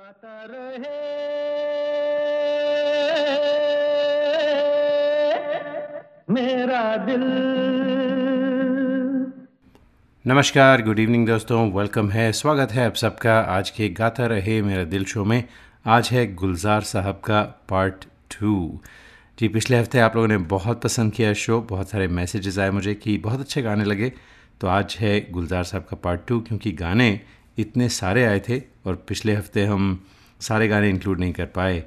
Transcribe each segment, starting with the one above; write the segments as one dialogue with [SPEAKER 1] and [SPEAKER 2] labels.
[SPEAKER 1] गाता रहे। मेरा दिल।
[SPEAKER 2] नमस्कार गुड इवनिंग दोस्तों वेलकम है, स्वागत है आप सबका। आज के गाता रहे मेरा दिल शो में, आज है गुलजार साहब का पार्ट टू जी, पिछले हफ़्ते आप लोगों ने बहुत पसंद किया शो बहुत सारे मैसेजेस आए मुझे कि बहुत अच्छे गाने लगे तो आज है गुलजार साहब का पार्ट टू क्योंकि गाने इतने सारे आए थे और पिछले हफ़्ते हम सारे गाने इंक्लूड नहीं कर पाए।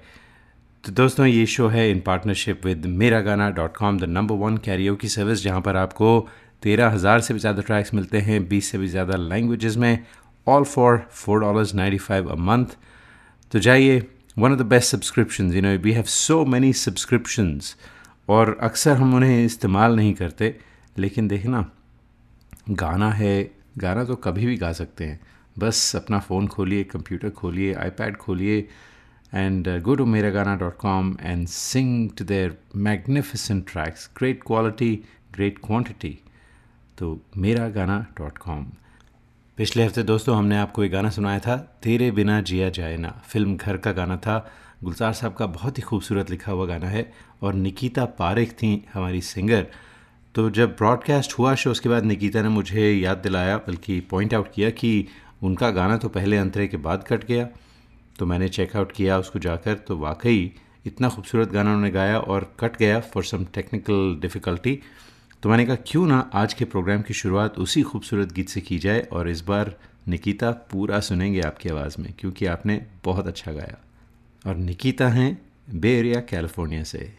[SPEAKER 2] तो दोस्तों, ये शो है इन partnership with Mera Gana dot com the number one Cairo की सर्विस जहाँ पर आपको तेरह हज़ार से भी ज़्यादा ट्रैक्स मिलते हैं, बीस से भी ज़्यादा लैंग्वेजेस में all for four dollars ninety five a month तो जाइए one of the best subscription you know we have so many subscriptions और अक्सर हम उन्हें इस्तेमाल नहीं करते, लेकिन देखना, गाना है, गाना तो कभी भी गा सकते हैं। बस अपना फ़ोन खोलिए, कंप्यूटर खोलिए आईपैड खोलिए and go to Mera Gana dot com and sing to their magnificent tracks great quality great quantity तो मेरा गाना डॉट कॉम पिछले हफ़्ते दोस्तों हमने आपको एक गाना सुनाया था, तेरे बिना जिया जाए ना। फ़िल्म घर का गाना था। गुलजार साहब का बहुत ही खूबसूरत लिखा हुआ गाना है और निकिता पारेख थी हमारी सिंगर तो जब ब्रॉडकास्ट हुआ शो, उसके बाद निकिता ने मुझे याद दिलाया, बल्कि पॉइंट आउट किया कि उनका गाना तो पहले अंतरे के बाद कट गया तो मैंने चेकआउट किया उसको जाकर तो वाकई इतना खूबसूरत गाना उन्होंने गाया और कट गया फॉर सम टेक्निकल डिफ़िकल्टी तो मैंने कहा, क्यों ना आज के प्रोग्राम की शुरुआत उसी खूबसूरत गीत से की जाए और इस बार निकिता पूरा सुनेंगे आपकी आवाज़ में, क्योंकि आपने बहुत अच्छा गाया। और निकिता हैं बे एरिया कैलिफ़ोर्निया से।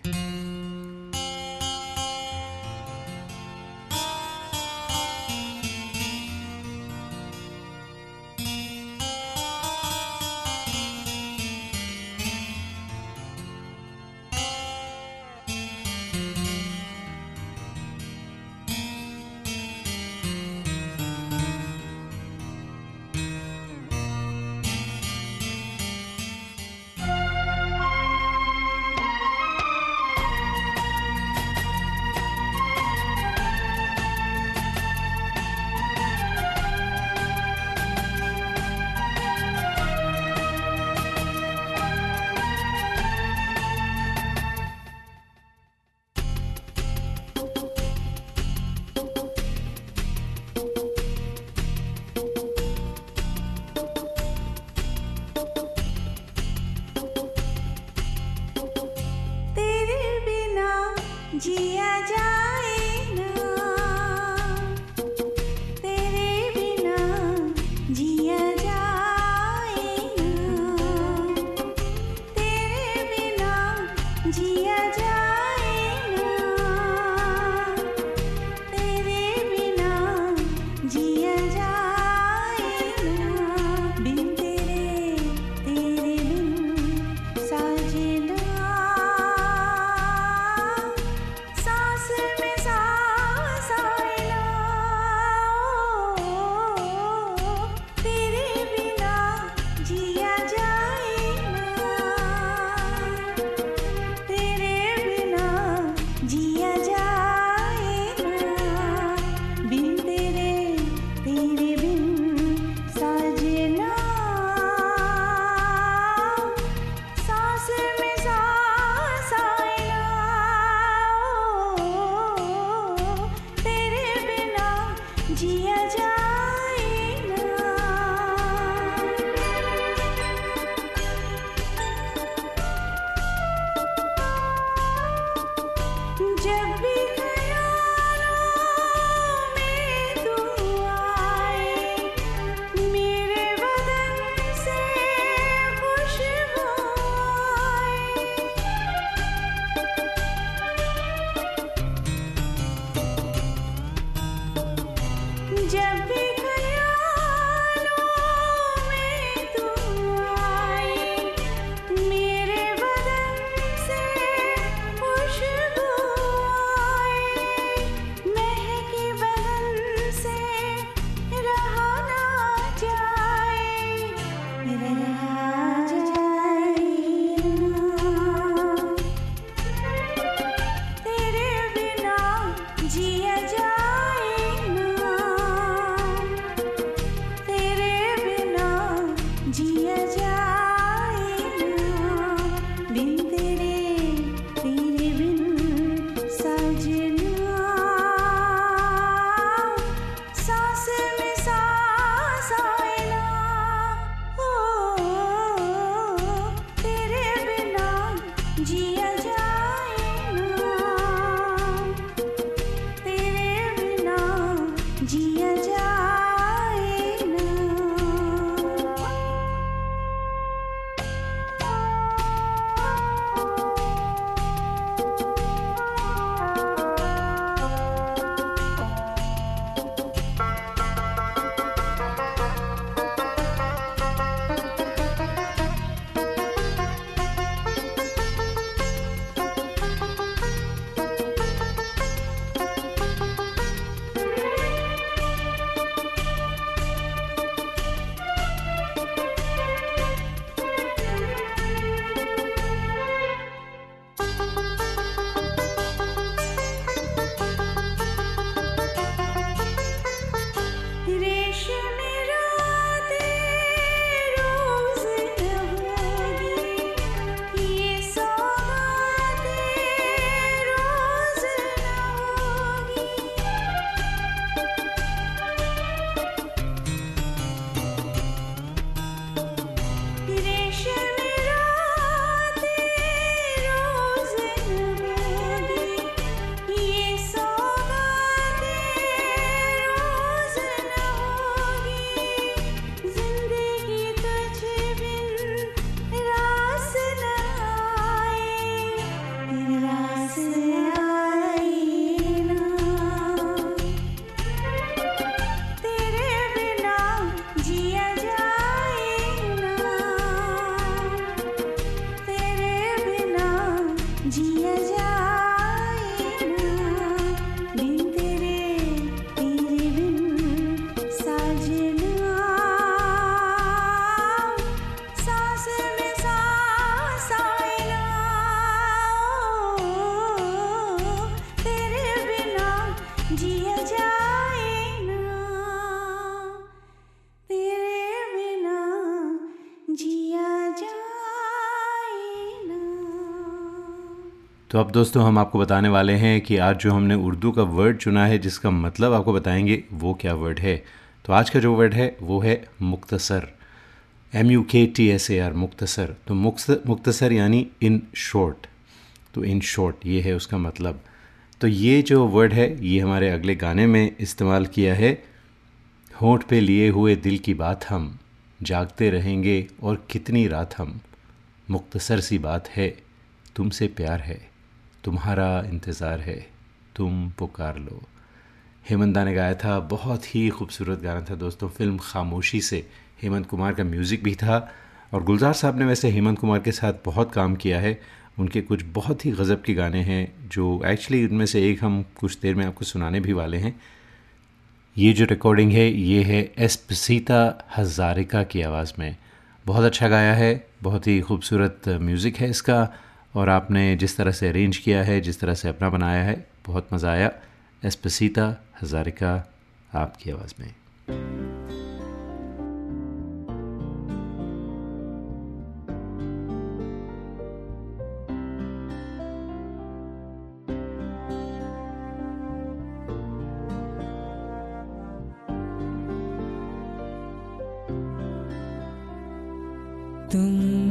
[SPEAKER 2] तो अब दोस्तों, हम आपको बताने वाले हैं कि आज जो हमने उर्दू का वर्ड चुना है, जिसका मतलब आपको बताएँगे, वो क्या वर्ड है? तो आज का जो वर्ड है, वो है Mukhtasar M U K T S A R Mukhtasar तो मुख्तसर यानी इन शॉर्ट तो इन शॉर्ट ये है उसका मतलब। तो ये जो वर्ड है, ये हमारे अगले गाने में इस्तेमाल किया है। होठ पे लिए हुए दिल की बात हम, जागते रहेंगे और कितनी रात हम। मुख्तसर सी बात है, तुमसे प्यार है। तुम्हारा इंतज़ार है, तुम पुकार लो। हेमंदा ने गाया था, बहुत ही खूबसूरत गाना था दोस्तों, फ़िल्म खामोशी से। हेमंत कुमार का म्यूज़िक भी था, और गुलजार साहब ने वैसे हेमंत कुमार के साथ बहुत काम किया है। उनके कुछ बहुत ही गज़ब के गाने हैं, जो एक्चुअली उनमें से एक हम कुछ देर में आपको सुनाने भी वाले हैं। ये जो रिकॉर्डिंग है, ये है एसपसीता हज़ारिका की आवाज़ में। बहुत अच्छा गाया है, बहुत ही खूबसूरत म्यूज़िक है इसका। और आपने जिस तरह से अरेंज किया है, जिस तरह से अपना बनाया है, बहुत मज़ा आया। एसपसीता हज़ारिका आपकी आवाज़ में।
[SPEAKER 3] ख्याल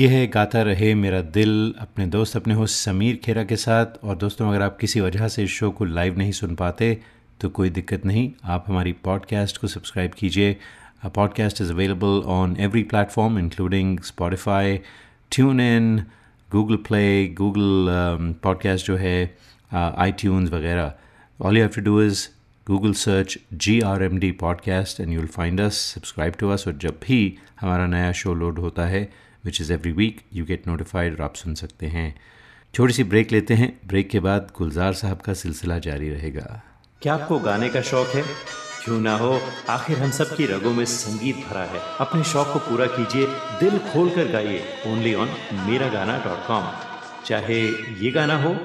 [SPEAKER 2] ये है, गाता रहे मेरा दिल, अपने दोस्त अपने होस्ट समीर खेरा के साथ। और दोस्तों, अगर आप किसी वजह से इस शो को लाइव नहीं सुन पाते तो कोई दिक्कत नहीं। आप हमारी पॉडकास्ट को सब्सक्राइब कीजिए। Podcast is available on every platform including Spotify tune in Google Play Google podcast जो है आई ट्यून्स वगैरह। All you have to do is Google search G R M D podcast and you will find us subscribe to us और जब भी हमारा नया show load होता है which is every week you get notified और आप सुन सकते हैं। छोटी सी ब्रेक लेते हैं। ब्रेक के बाद गुलजार साहब का सिलसिला जारी रहेगा।
[SPEAKER 3] क्या आपको गाने का शौक है? क्यों ना हो? आखिर हम सब की रगों में संगीत भरा है। अपने शौक को पूरा कीजिए। दिल खोल कर गाइए। ओनली ऑन मेरा गाना डॉट कॉम चाहे ये गाना हो।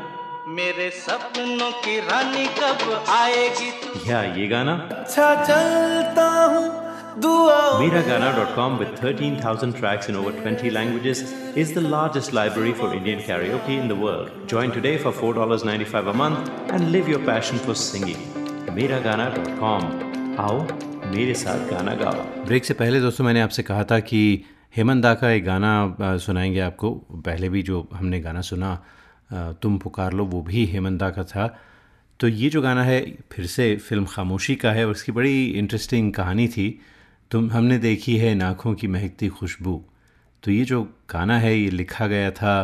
[SPEAKER 1] मेरे सपनों की रानी कब आएगी?
[SPEAKER 3] या ये गाना।
[SPEAKER 1] अच्छा चलता हूँ।
[SPEAKER 3] Miragana.com with 13,000 tracks in over 20 languages is the largest library for Indian karaoke in the world. Join today for $4.95 a month and live your passion for singing. Miragana.com. आओ मेरे साथ गाना गाओ
[SPEAKER 2] ब्रेक से पहले दोस्तों मैंने आपसे कहा था कि हेमंत दा का एक गाना सुनाएँगे आपको पहले भी जो हमने गाना सुना तुम पुकार लो वो भी हेमंत दा का था तो ये जो गाना है फिर से फ़िल्म खामोशी का है और इसकी बड़ी इंटरेस्टिंग कहानी थी तुम हमने देखी है नाखों की महकती खुशबू। तो ये जो गाना है, ये लिखा गया था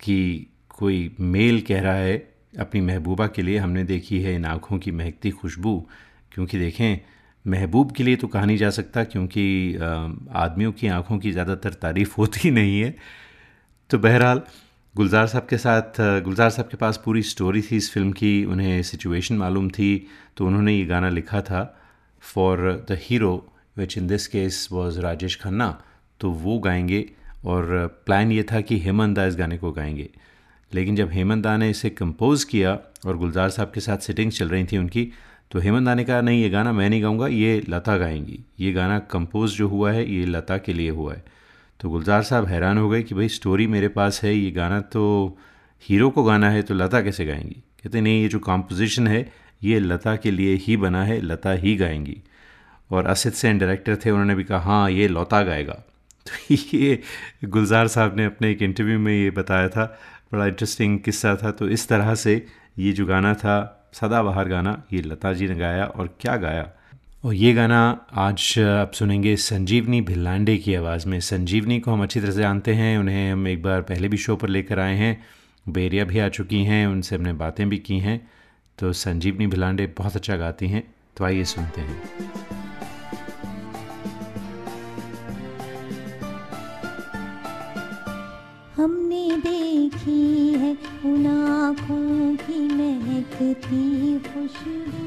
[SPEAKER 2] कि कोई मेल कह रहा है, अपनी महबूबा के लिए हमने देखी है इन आँखों की महकती खुशबू। क्योंकि देखें, महबूब के लिए तो कहा नहीं जा सकता क्योंकि आदमियों की आँखों की ज़्यादातर तारीफ़ होती नहीं है। तो बहरहाल, गुलजार साहब के साथ, गुलजार साहब के पास पूरी स्टोरी थी इस फ़िल्म की, उन्हें सिचुएशन मालूम थी तो उन्होंने ये गाना लिखा था for the hero which in this case was Rajesh Khanna तो वो गाएँगे और प्लान ये था कि हेमंत दा इस गाने को गाएँगे। लेकिन जब हेमंत दा ने इसे कंपोज़ किया और गुलजार साहब के साथ सिटिंग्स चल रही थी उनकी तो हेमंत दा ने कहा, नहीं, ये गाना मैं नहीं गाऊँगा, ये लता गाएँगी। ये गाना कंपोज जो हुआ है, ये लता के लिए हुआ है। तो गुलजार साहब हैरान हो गए कि भाई स्टोरी मेरे पास है, ये गाना तो हीरो को गाना है तो लता कैसे गाएँगी? कहते, नहीं, ये जो कॉम्पोजिशन है, ये लता के लिए ही बना है, लता ही गाएँगी। और असित सेन डायरेक्टर थे, उन्होंने भी कहा हाँ ये लौता गाएगा। तो ये गुलजार साहब ने अपने एक इंटरव्यू में ये बताया था, बड़ा इंटरेस्टिंग किस्सा था। तो इस तरह से ये जो गाना था, सदाबहार गाना, ये लता जी ने गाया और क्या गाया? और ये गाना आज आप सुनेंगे संजीवनी भिल्लांडे की आवाज़ में। संजीवनी को हम अच्छी तरह से जानते हैं, उन्हें हम एक बार पहले भी शो पर लेकर आए हैं। बेरिया भी आ चुकी हैं, उनसे हमने बातें भी की हैं। तो संजीवनी भिलांडे बहुत अच्छा गाती हैं। तो आइए सुनते हैं।
[SPEAKER 4] हमने देखी है उन आँखों की महकती खुशबू।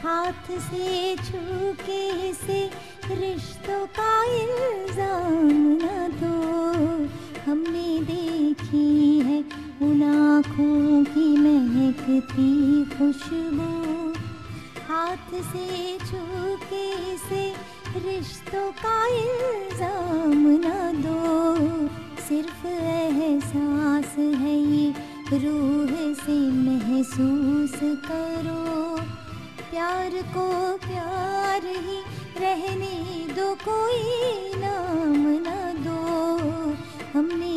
[SPEAKER 4] हाथ से छू के से रिश्तों का इल्ज़ाम न दो। हमने देखी है उन आँखों की महकती खुशबू। हाथ से छू के से रिश्तों का इल्ज़ाम न दो। सिर्फ़ एहसास है ये, रूह से महसूस करो। प्यार को प्यार ही रहने दो, कोई नाम न दो। हमने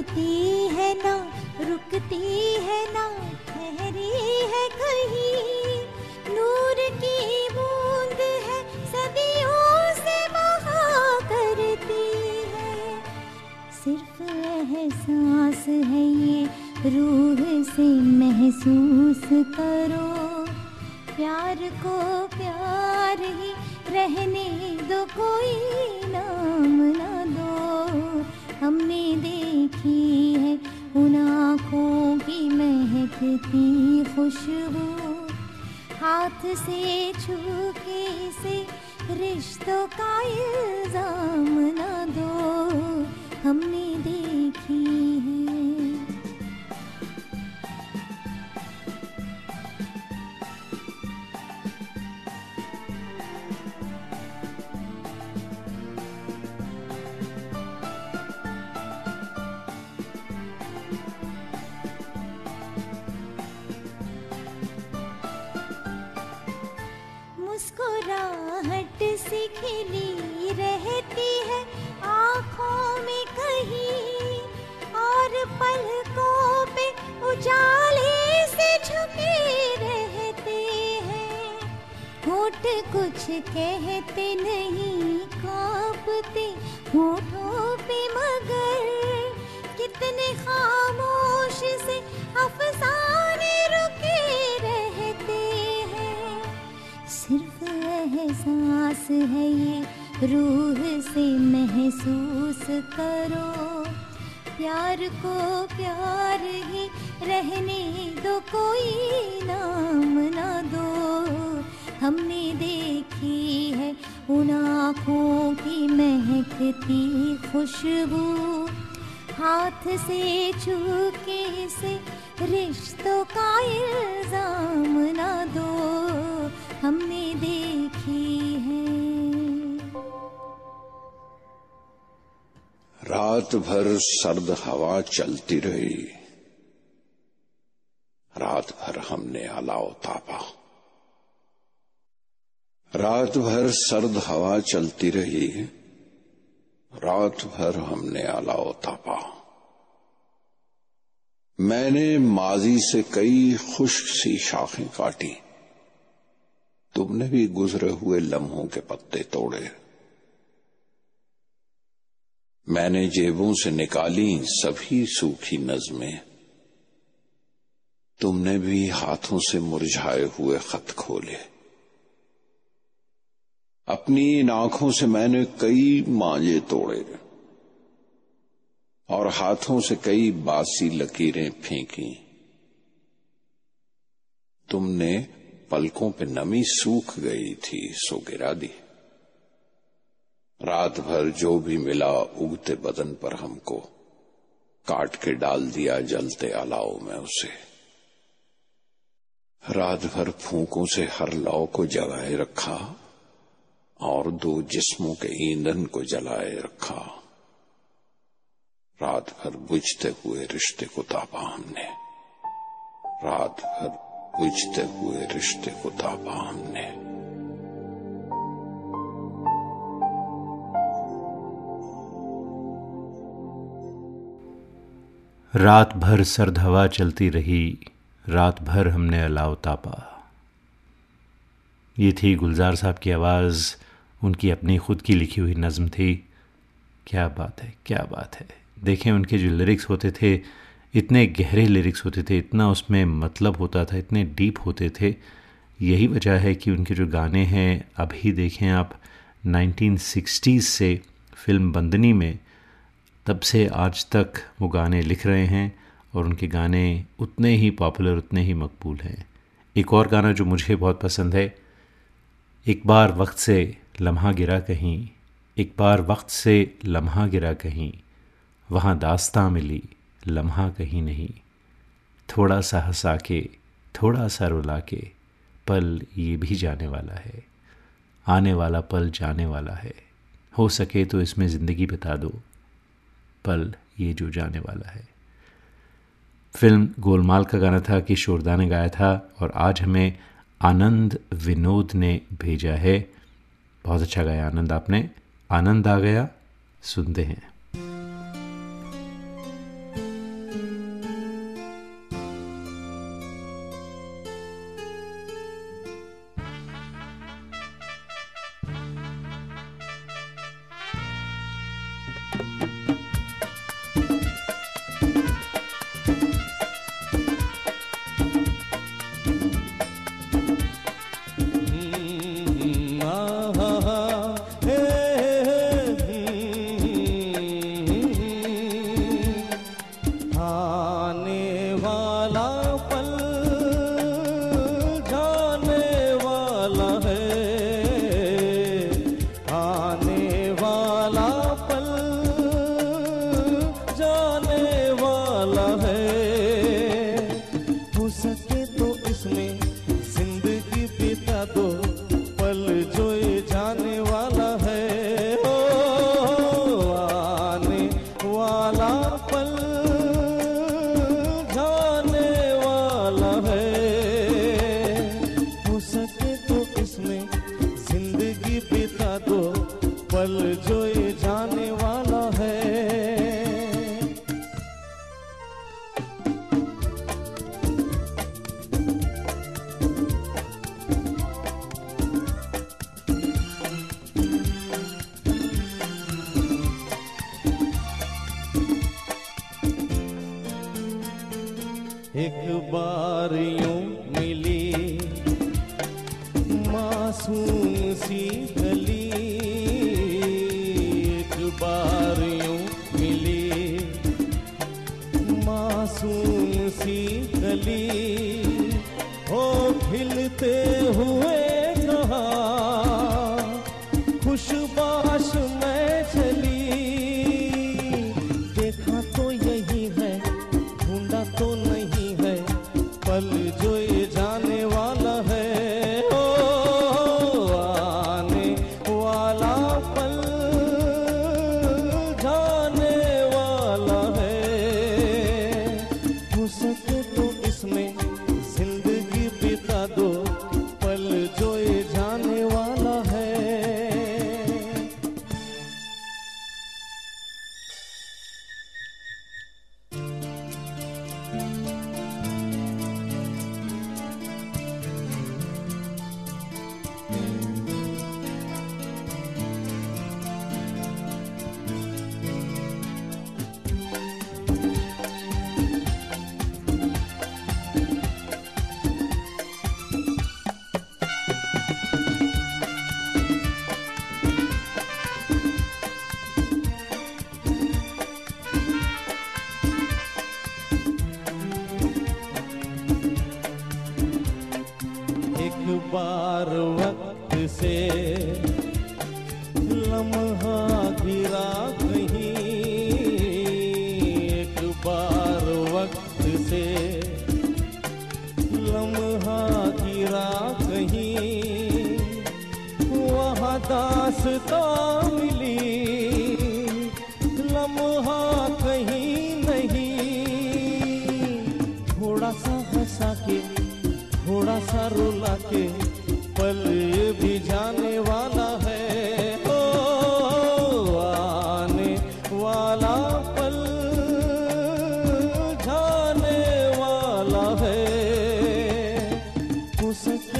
[SPEAKER 4] बुझती है ना, रुकती है ना, ठहरी है कहीं। नूर की बूंद है, सदियों से बहा करती है। सिर्फ़ एहसास है ये, रूह से महसूस करो। प्यार को प्यार ही रहने दो कोई। खुशबू हाथ से छूके से रिश्तों का इल्ज़ाम न दो। होठ कुछ कहते नहीं, कांपते होठों पे मगर। कितने खामोश से अफसाने रुके रहते हैं। सिर्फ़ एहसास है ये, रूह से महसूस करो। प्यार को प्यार ही रहने दो, कोई नाम ना दो। हमने देखी है, उन आँखों की महकती खुशबू। हाथ से छूके से रिश्तों का इल्ज़ाम ना दो, हमने देखी है।
[SPEAKER 5] रात भर सर्द हवा चलती रही। रात भर हमने अलाव तापा। रात भर सर्द हवा चलती रही। रात भर हमने अलाव तापा मैंने माजी से कई खुश्क सी शाखें काटी। तुमने भी गुजरे हुए लम्हों के पत्ते तोड़े। मैंने जेबों से निकाली सभी सूखी नजमें। तुमने भी हाथों से मुरझाए हुए खत खोले। अपनी इन आँखों से मैंने कई मांझे तोड़े और हाथों से कई बासी लकीरें फेंकी। तुमने पलकों पे नमी सूख गई थी, सो गिरा दी। रात भर जो भी मिला उगते बदन पर हमको, काट के डाल दिया जलते अलाव में उसे। रात भर फूकों से हर लौ को जगाए रखा और दो जिस्मों के ईंधन को जलाए रखा। रात भर बुझते हुए रिश्ते को तापा हमने रात भर बुझते हुए रिश्ते को तापा हमने
[SPEAKER 2] रात भर सर्द हवा चलती रही रात भर हमने अलाव तापा। ये थी गुलजार साहब की आवाज़ उनकी अपनी खुद की लिखी हुई नज़म थी। क्या बात है, क्या बात है। देखें, उनके जो लिरिक्स होते थे, इतने गहरे लिरिक्स होते थे, इतना उसमें मतलब होता था, इतने डीप होते थे। यही वजह है कि उनके जो गाने हैं, अभी देखें आप 1960s से फ़िल्म बंदनी में, तब से आज तक वो गाने लिख रहे हैं और उनके गाने उतने ही पॉपुलर उतने ही मकबूल हैं। एक और गाना जो मुझे बहुत पसंद है, एक बार वक्त से लम्हा गिरा कहीं, एक बार वक्त से लम्हा गिरा कहीं, वहाँ दास्तां मिली, लम्हा कहीं नहीं। थोड़ा सा हंसा के थोड़ा सा रुला के पल ये भी जाने वाला है। आने वाला पल जाने वाला है। हो सके तो इसमें ज़िंदगी बिता दो। पल ये जो जाने वाला है। फ़िल्म गोलमाल का गाना था कि शोरदा ने गाया था और आज हमें आनंद विनोद ने भेजा है। बहुत अच्छा गया आनंद आपने आनंद आ गया सुनते
[SPEAKER 6] हैं। তো हो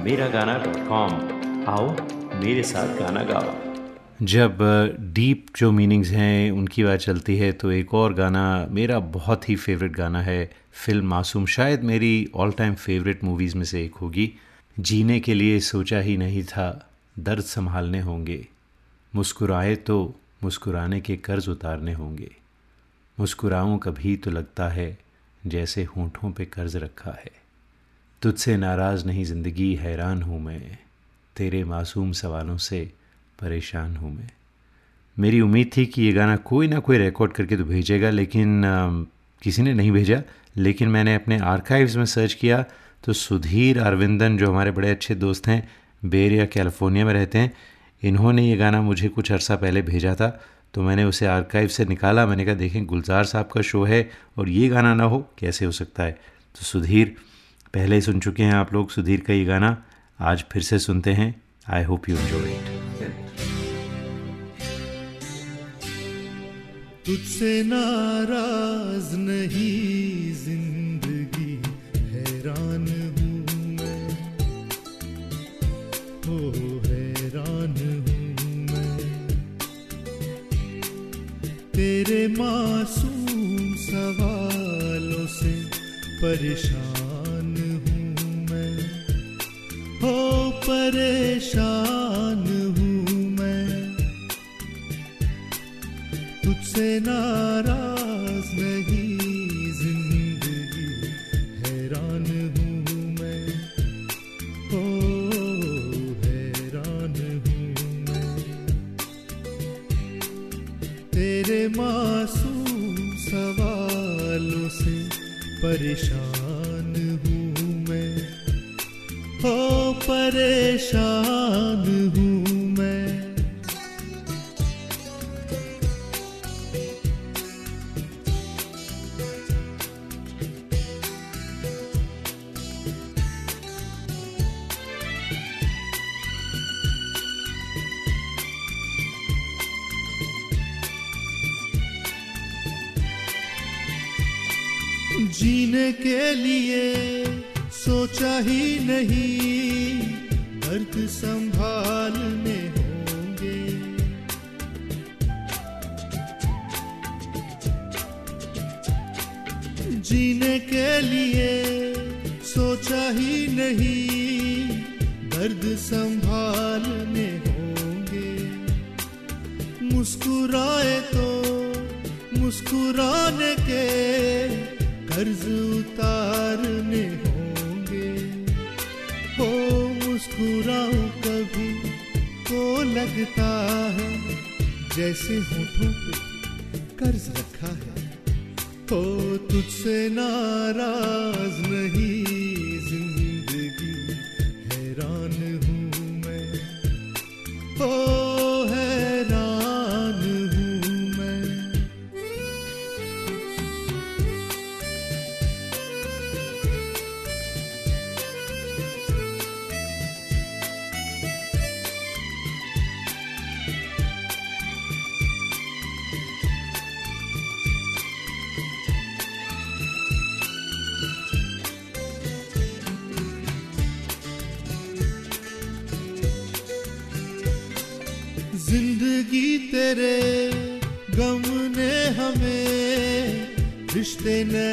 [SPEAKER 7] Miragana.com. आओ मेरे साथ गाना गाओ।
[SPEAKER 2] जब डीप जो मीनिंग्स हैं, उनकी बात चलती है तो एक और गाना मेरा बहुत ही फेवरेट गाना है, फ़िल्म मासूम। शायद मेरी ऑल टाइम फेवरेट मूवीज़ में से एक होगी। जीने के लिए सोचा ही नहीं था, दर्द संभालने होंगे। मुस्कुराए तो मुस्कुराने के कर्ज उतारने होंगे। मुस्कुराऊं कभी तो लगता है, जैसे होठों पे कर्ज रखा है। तुझसे नाराज़ नहीं ज़िंदगी हैरान हूँ मैं। तेरे मासूम सवालों से परेशान हूँ मैं। मेरी उम्मीद थी कि ये गाना कोई ना कोई रिकॉर्ड करके तो भेजेगा लेकिन अम, किसी ने नहीं भेजा। लेकिन मैंने अपने आर्काइव्स में सर्च किया तो सुधीर अरविंदन जो हमारे बड़े अच्छे दोस्त हैं बेरिया कैलिफ़ोर्निया में रहते हैं इन्होंने ये गाना मुझे कुछ अरसा पहले भेजा था। तो मैंने उसे आर्काइव से निकाला। मैंने कहा देखें गुलजार साहब का शो है और ये गाना ना हो कैसे हो सकता है? तो सुधीर पहले ही सुन चुके हैं आप लोग सुधीर का ये गाना। आज फिर से सुनते हैं। I hope you enjoy it
[SPEAKER 8] तुझसे नाराज़ नहीं ज़िंदगी। हैरान हूँ मैं। हो, हैरान हूँ मैं। तेरे मासूम सवालों से परेशान हो परेशान हूँ मैं। तुझसे नाराज़ नहीं, ज़िंदगी हैरान हूँ मैं। ओ हैरान हूँ मैं। तेरे मासूम सवालों से परेशान हूँ मैं। हो परेशान। रिश्ते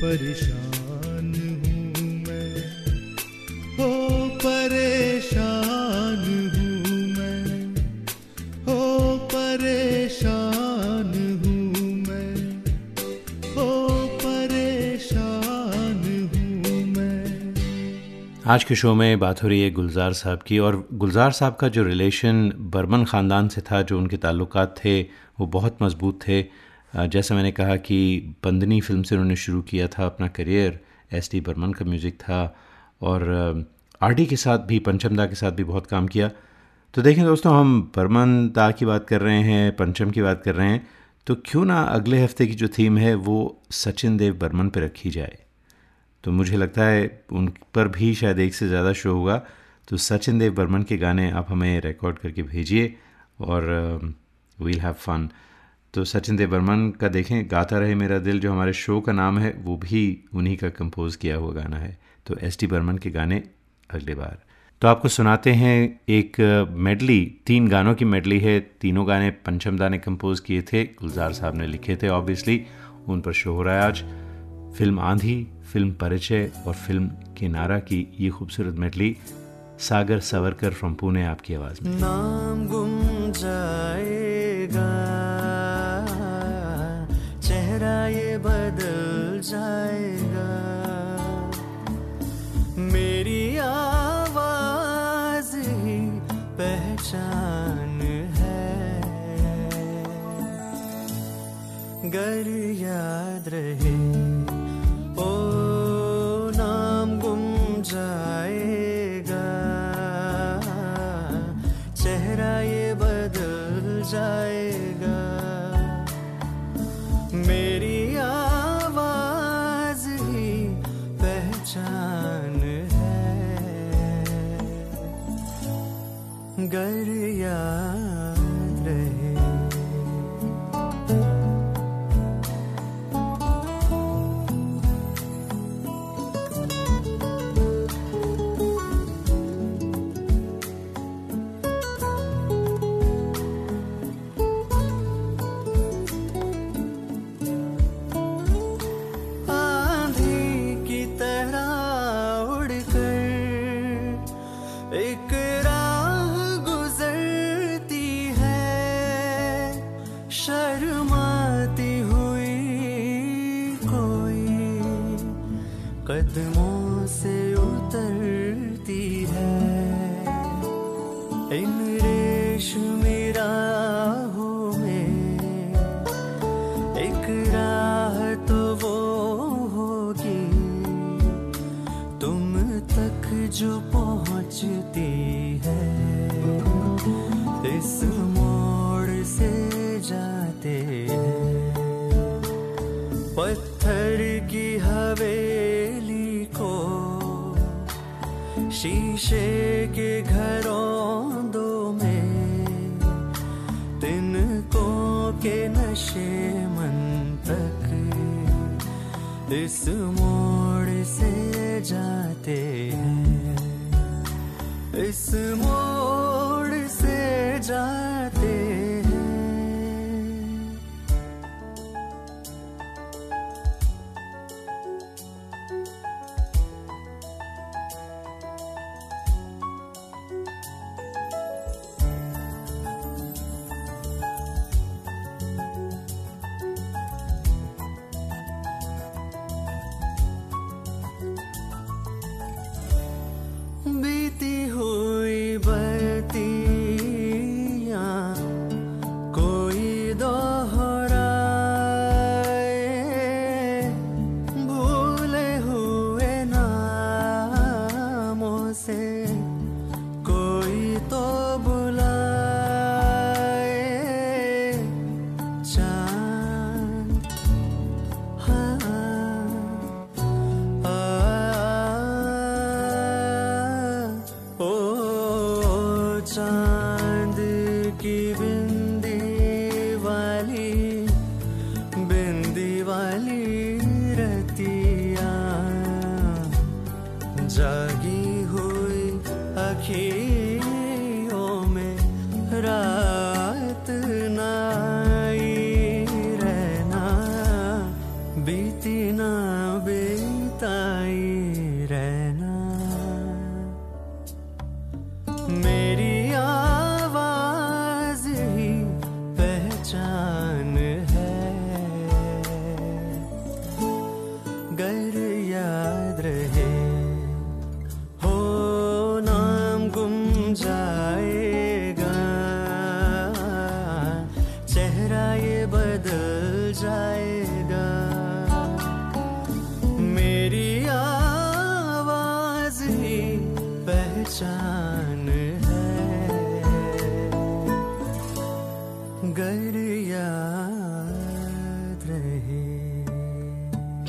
[SPEAKER 8] परेशान हूँ मैं। हो परेशान हूँ मैं। हो परेशान हूँ मैं। हो परेशान हूँ मैं।
[SPEAKER 2] आज के शो में बात हो रही है गुलजार साहब की और गुलजार साहब का जो रिलेशन बर्मन ख़ानदान से था, जो उनके ताल्लुकात थे, वो बहुत मज़बूत थे। जैसा मैंने कहा कि बंदनी फ़िल्म से उन्होंने शुरू किया था अपना करियर, एस टी बर्मन का म्यूज़िक था और आर डी के साथ भी, पंचम दा के साथ भी बहुत काम किया। तो देखें दोस्तों, हम बर्मन दा की बात कर रहे हैं, पंचम की बात कर रहे हैं। तो क्यों ना अगले हफ़्ते की जो थीम है, वो सचिन देव बर्मन पर रखी जाए। तो मुझे लगता है उन पर भी शायद एक से ज़्यादा शो होगा। तो सचिन देव बर्मन के गाने आप हमें रिकॉर्ड करके भेजिए और वील हैव फन तो सचिन देव बर्मन का देखें, गाता रहे मेरा दिल, जो हमारे शो का नाम है, वो भी उन्हीं का कंपोज किया हुआ गाना है। तो एस टी बर्मन के गाने अगले बार। तो आपको सुनाते हैं एक मेडली तीन गानों की मेडली है। तीनों गाने पंचमदा ने कंपोज किए थे, गुलजार साहब ने लिखे थे ऑब्वियसली उन पर शो हो रहा है आज। फ़िल्म आंधी, फ़िल्म परिचय और फ़िल्म किनारा की ये खूबसूरत मेडली सागर सवरकर फ्रॉम पुणे आपकी आवाज़ में।
[SPEAKER 9] नाम गुम जाएगा बदल जाएगा। मेरी आवाज़ ही पहचान है। गर याद रहे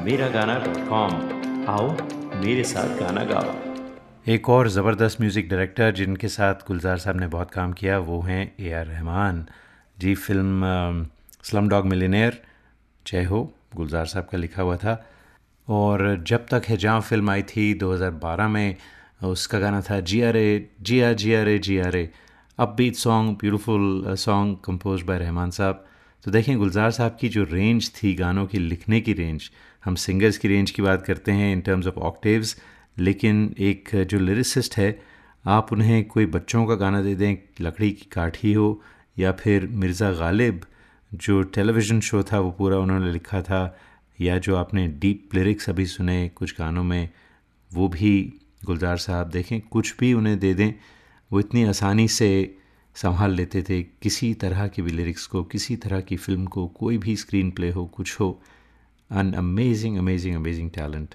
[SPEAKER 3] Miragana.com. आओ, मेरे साथ गाना गाओ।
[SPEAKER 2] एक और ज़बरदस्त म्यूज़िक डायरेक्टर जिनके साथ गुलजार साहब ने बहुत काम किया, वो हैं A R Rahman. Ji film Slumdog Millionaire Jai Ho, Gulzar साहब का लिखा हुआ था। और जब तक है जहाँ फ़िल्म आई थी 2012 में, उसका गाना था जिया रे, जिया Jiya Re Jiya Re. Upbeat song beautiful song compose by Rahman साहब। तो देखें, गुलजार साहब की जो रेंज थी गानों की, लिखने की रेंज हम सिंगर्स की रेंज की बात करते हैं इन टर्म्स ऑफ़ ऑक्टेव्स लेकिन एक जो लिरिसिस्ट है, आप उन्हें कोई बच्चों का गाना दे दें, लकड़ी की काठी हो, या फिर मिर्ज़ा गालिब, जो टेलीविज़न शो था, वो पूरा उन्होंने लिखा था, या जो आपने डीप लिरिक्स अभी सुने कुछ गानों में, वो भी गुलजार साहब देखें, कुछ भी उन्हें दे दें, वो इतनी आसानी से संभाल लेते थे, किसी तरह के भी लिरिक्स को, किसी तरह की फ़िल्म को, कोई भी स्क्रीन प्ले हो, कुछ हो an amazing amazing amazing talent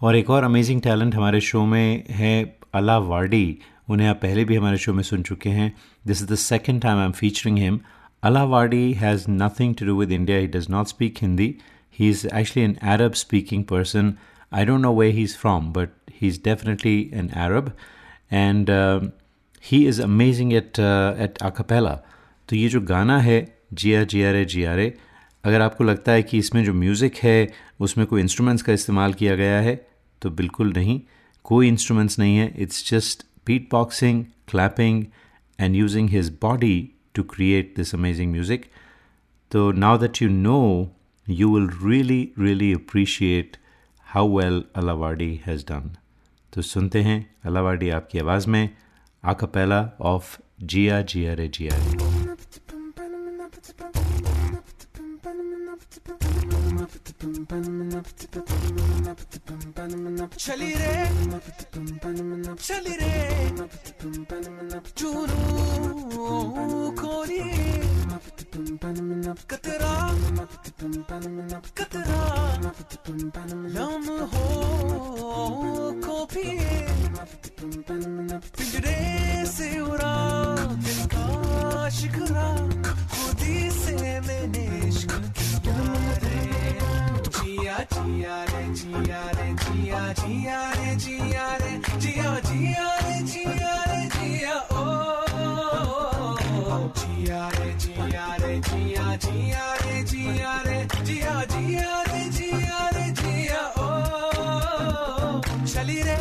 [SPEAKER 2] और एक और अमेजिंग टैलेंट हमारे शो में है अला वार्डी उन्हें आप पहले भी हमारे शो में सुन चुके हैं this is the second time I am featuring him Alaa Wardi has nothing to do with India he does not speak Hindi He's actually an Arab speaking person. I don't know where he's from, but he's definitely an Arab. And uh, he is amazing at, uh, at a cappella. तो ये जो गाना है जिया जिया रे जिया रे अगर आपको लगता है कि इसमें जो म्यूज़िक है उसमें कोई इंस्ट्रूमेंट्स का इस्तेमाल किया गया है तो बिल्कुल नहीं। कोई इंस्ट्रूमेंट्स नहीं है। It's just beatboxing clapping and using his body to create this amazing music तो now that you know you will really, really appreciate how well Alawardi has done. तो सुनते हैं अलावाडी आपकी आवाज़ में आकापेला ऑफ़ जिया जिया रे जिया रे
[SPEAKER 1] चली रे चली रे चूरू खोली कतरा कतरा लम हो को भी पिंजरे से उड़ा दिल का शिकरा खुदी से मैंने इश्क किया रे जिया जिया रे जिया रे जिया जिया रे जिया रे जिया जिया रे जिया रे जिया ओ जिया रे जिया रे जिया जिया रे जिया रे जिया जिया रे जिया रे जिया ओ चली रे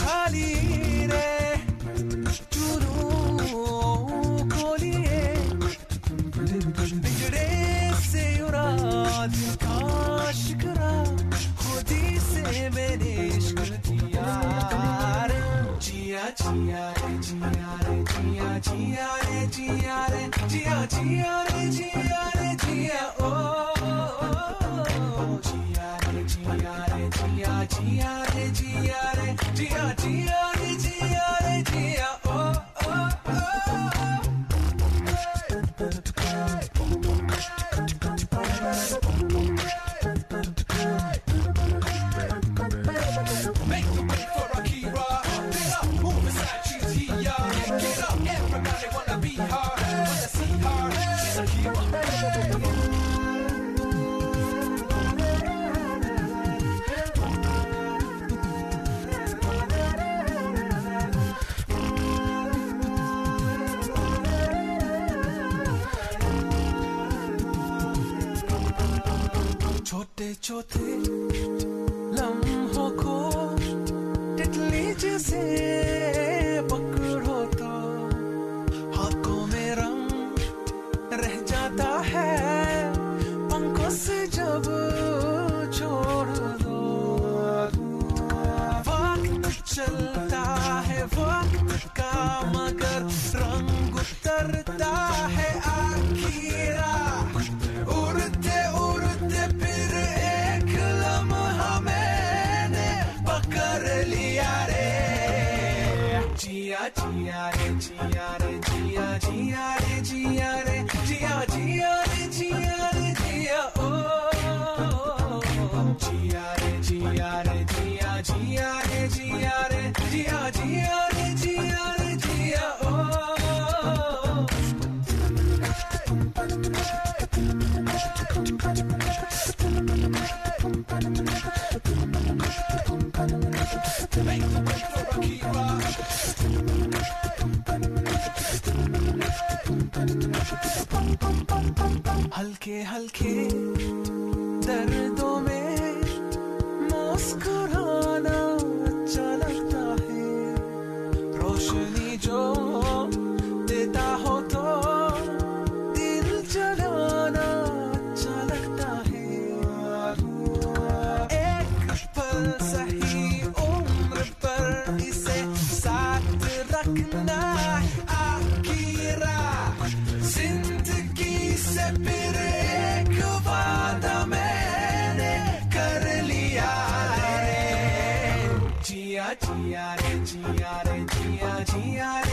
[SPEAKER 1] चली रे रे जिया रे छोटे थे लम्हों को तितली जैसे पकड़ो तो हाथों में रंग रह जाता है। dia de dia de... दर्दों में मुस्कुराना अच्छा लगता है। रोशनी जो देता हो तो दिल जलाना अच्छा लगता है। एक पल सही उम्र पर इसे साथ रखना आखिरा ज़िंदगी से फिर जिया जिया रे जिया रे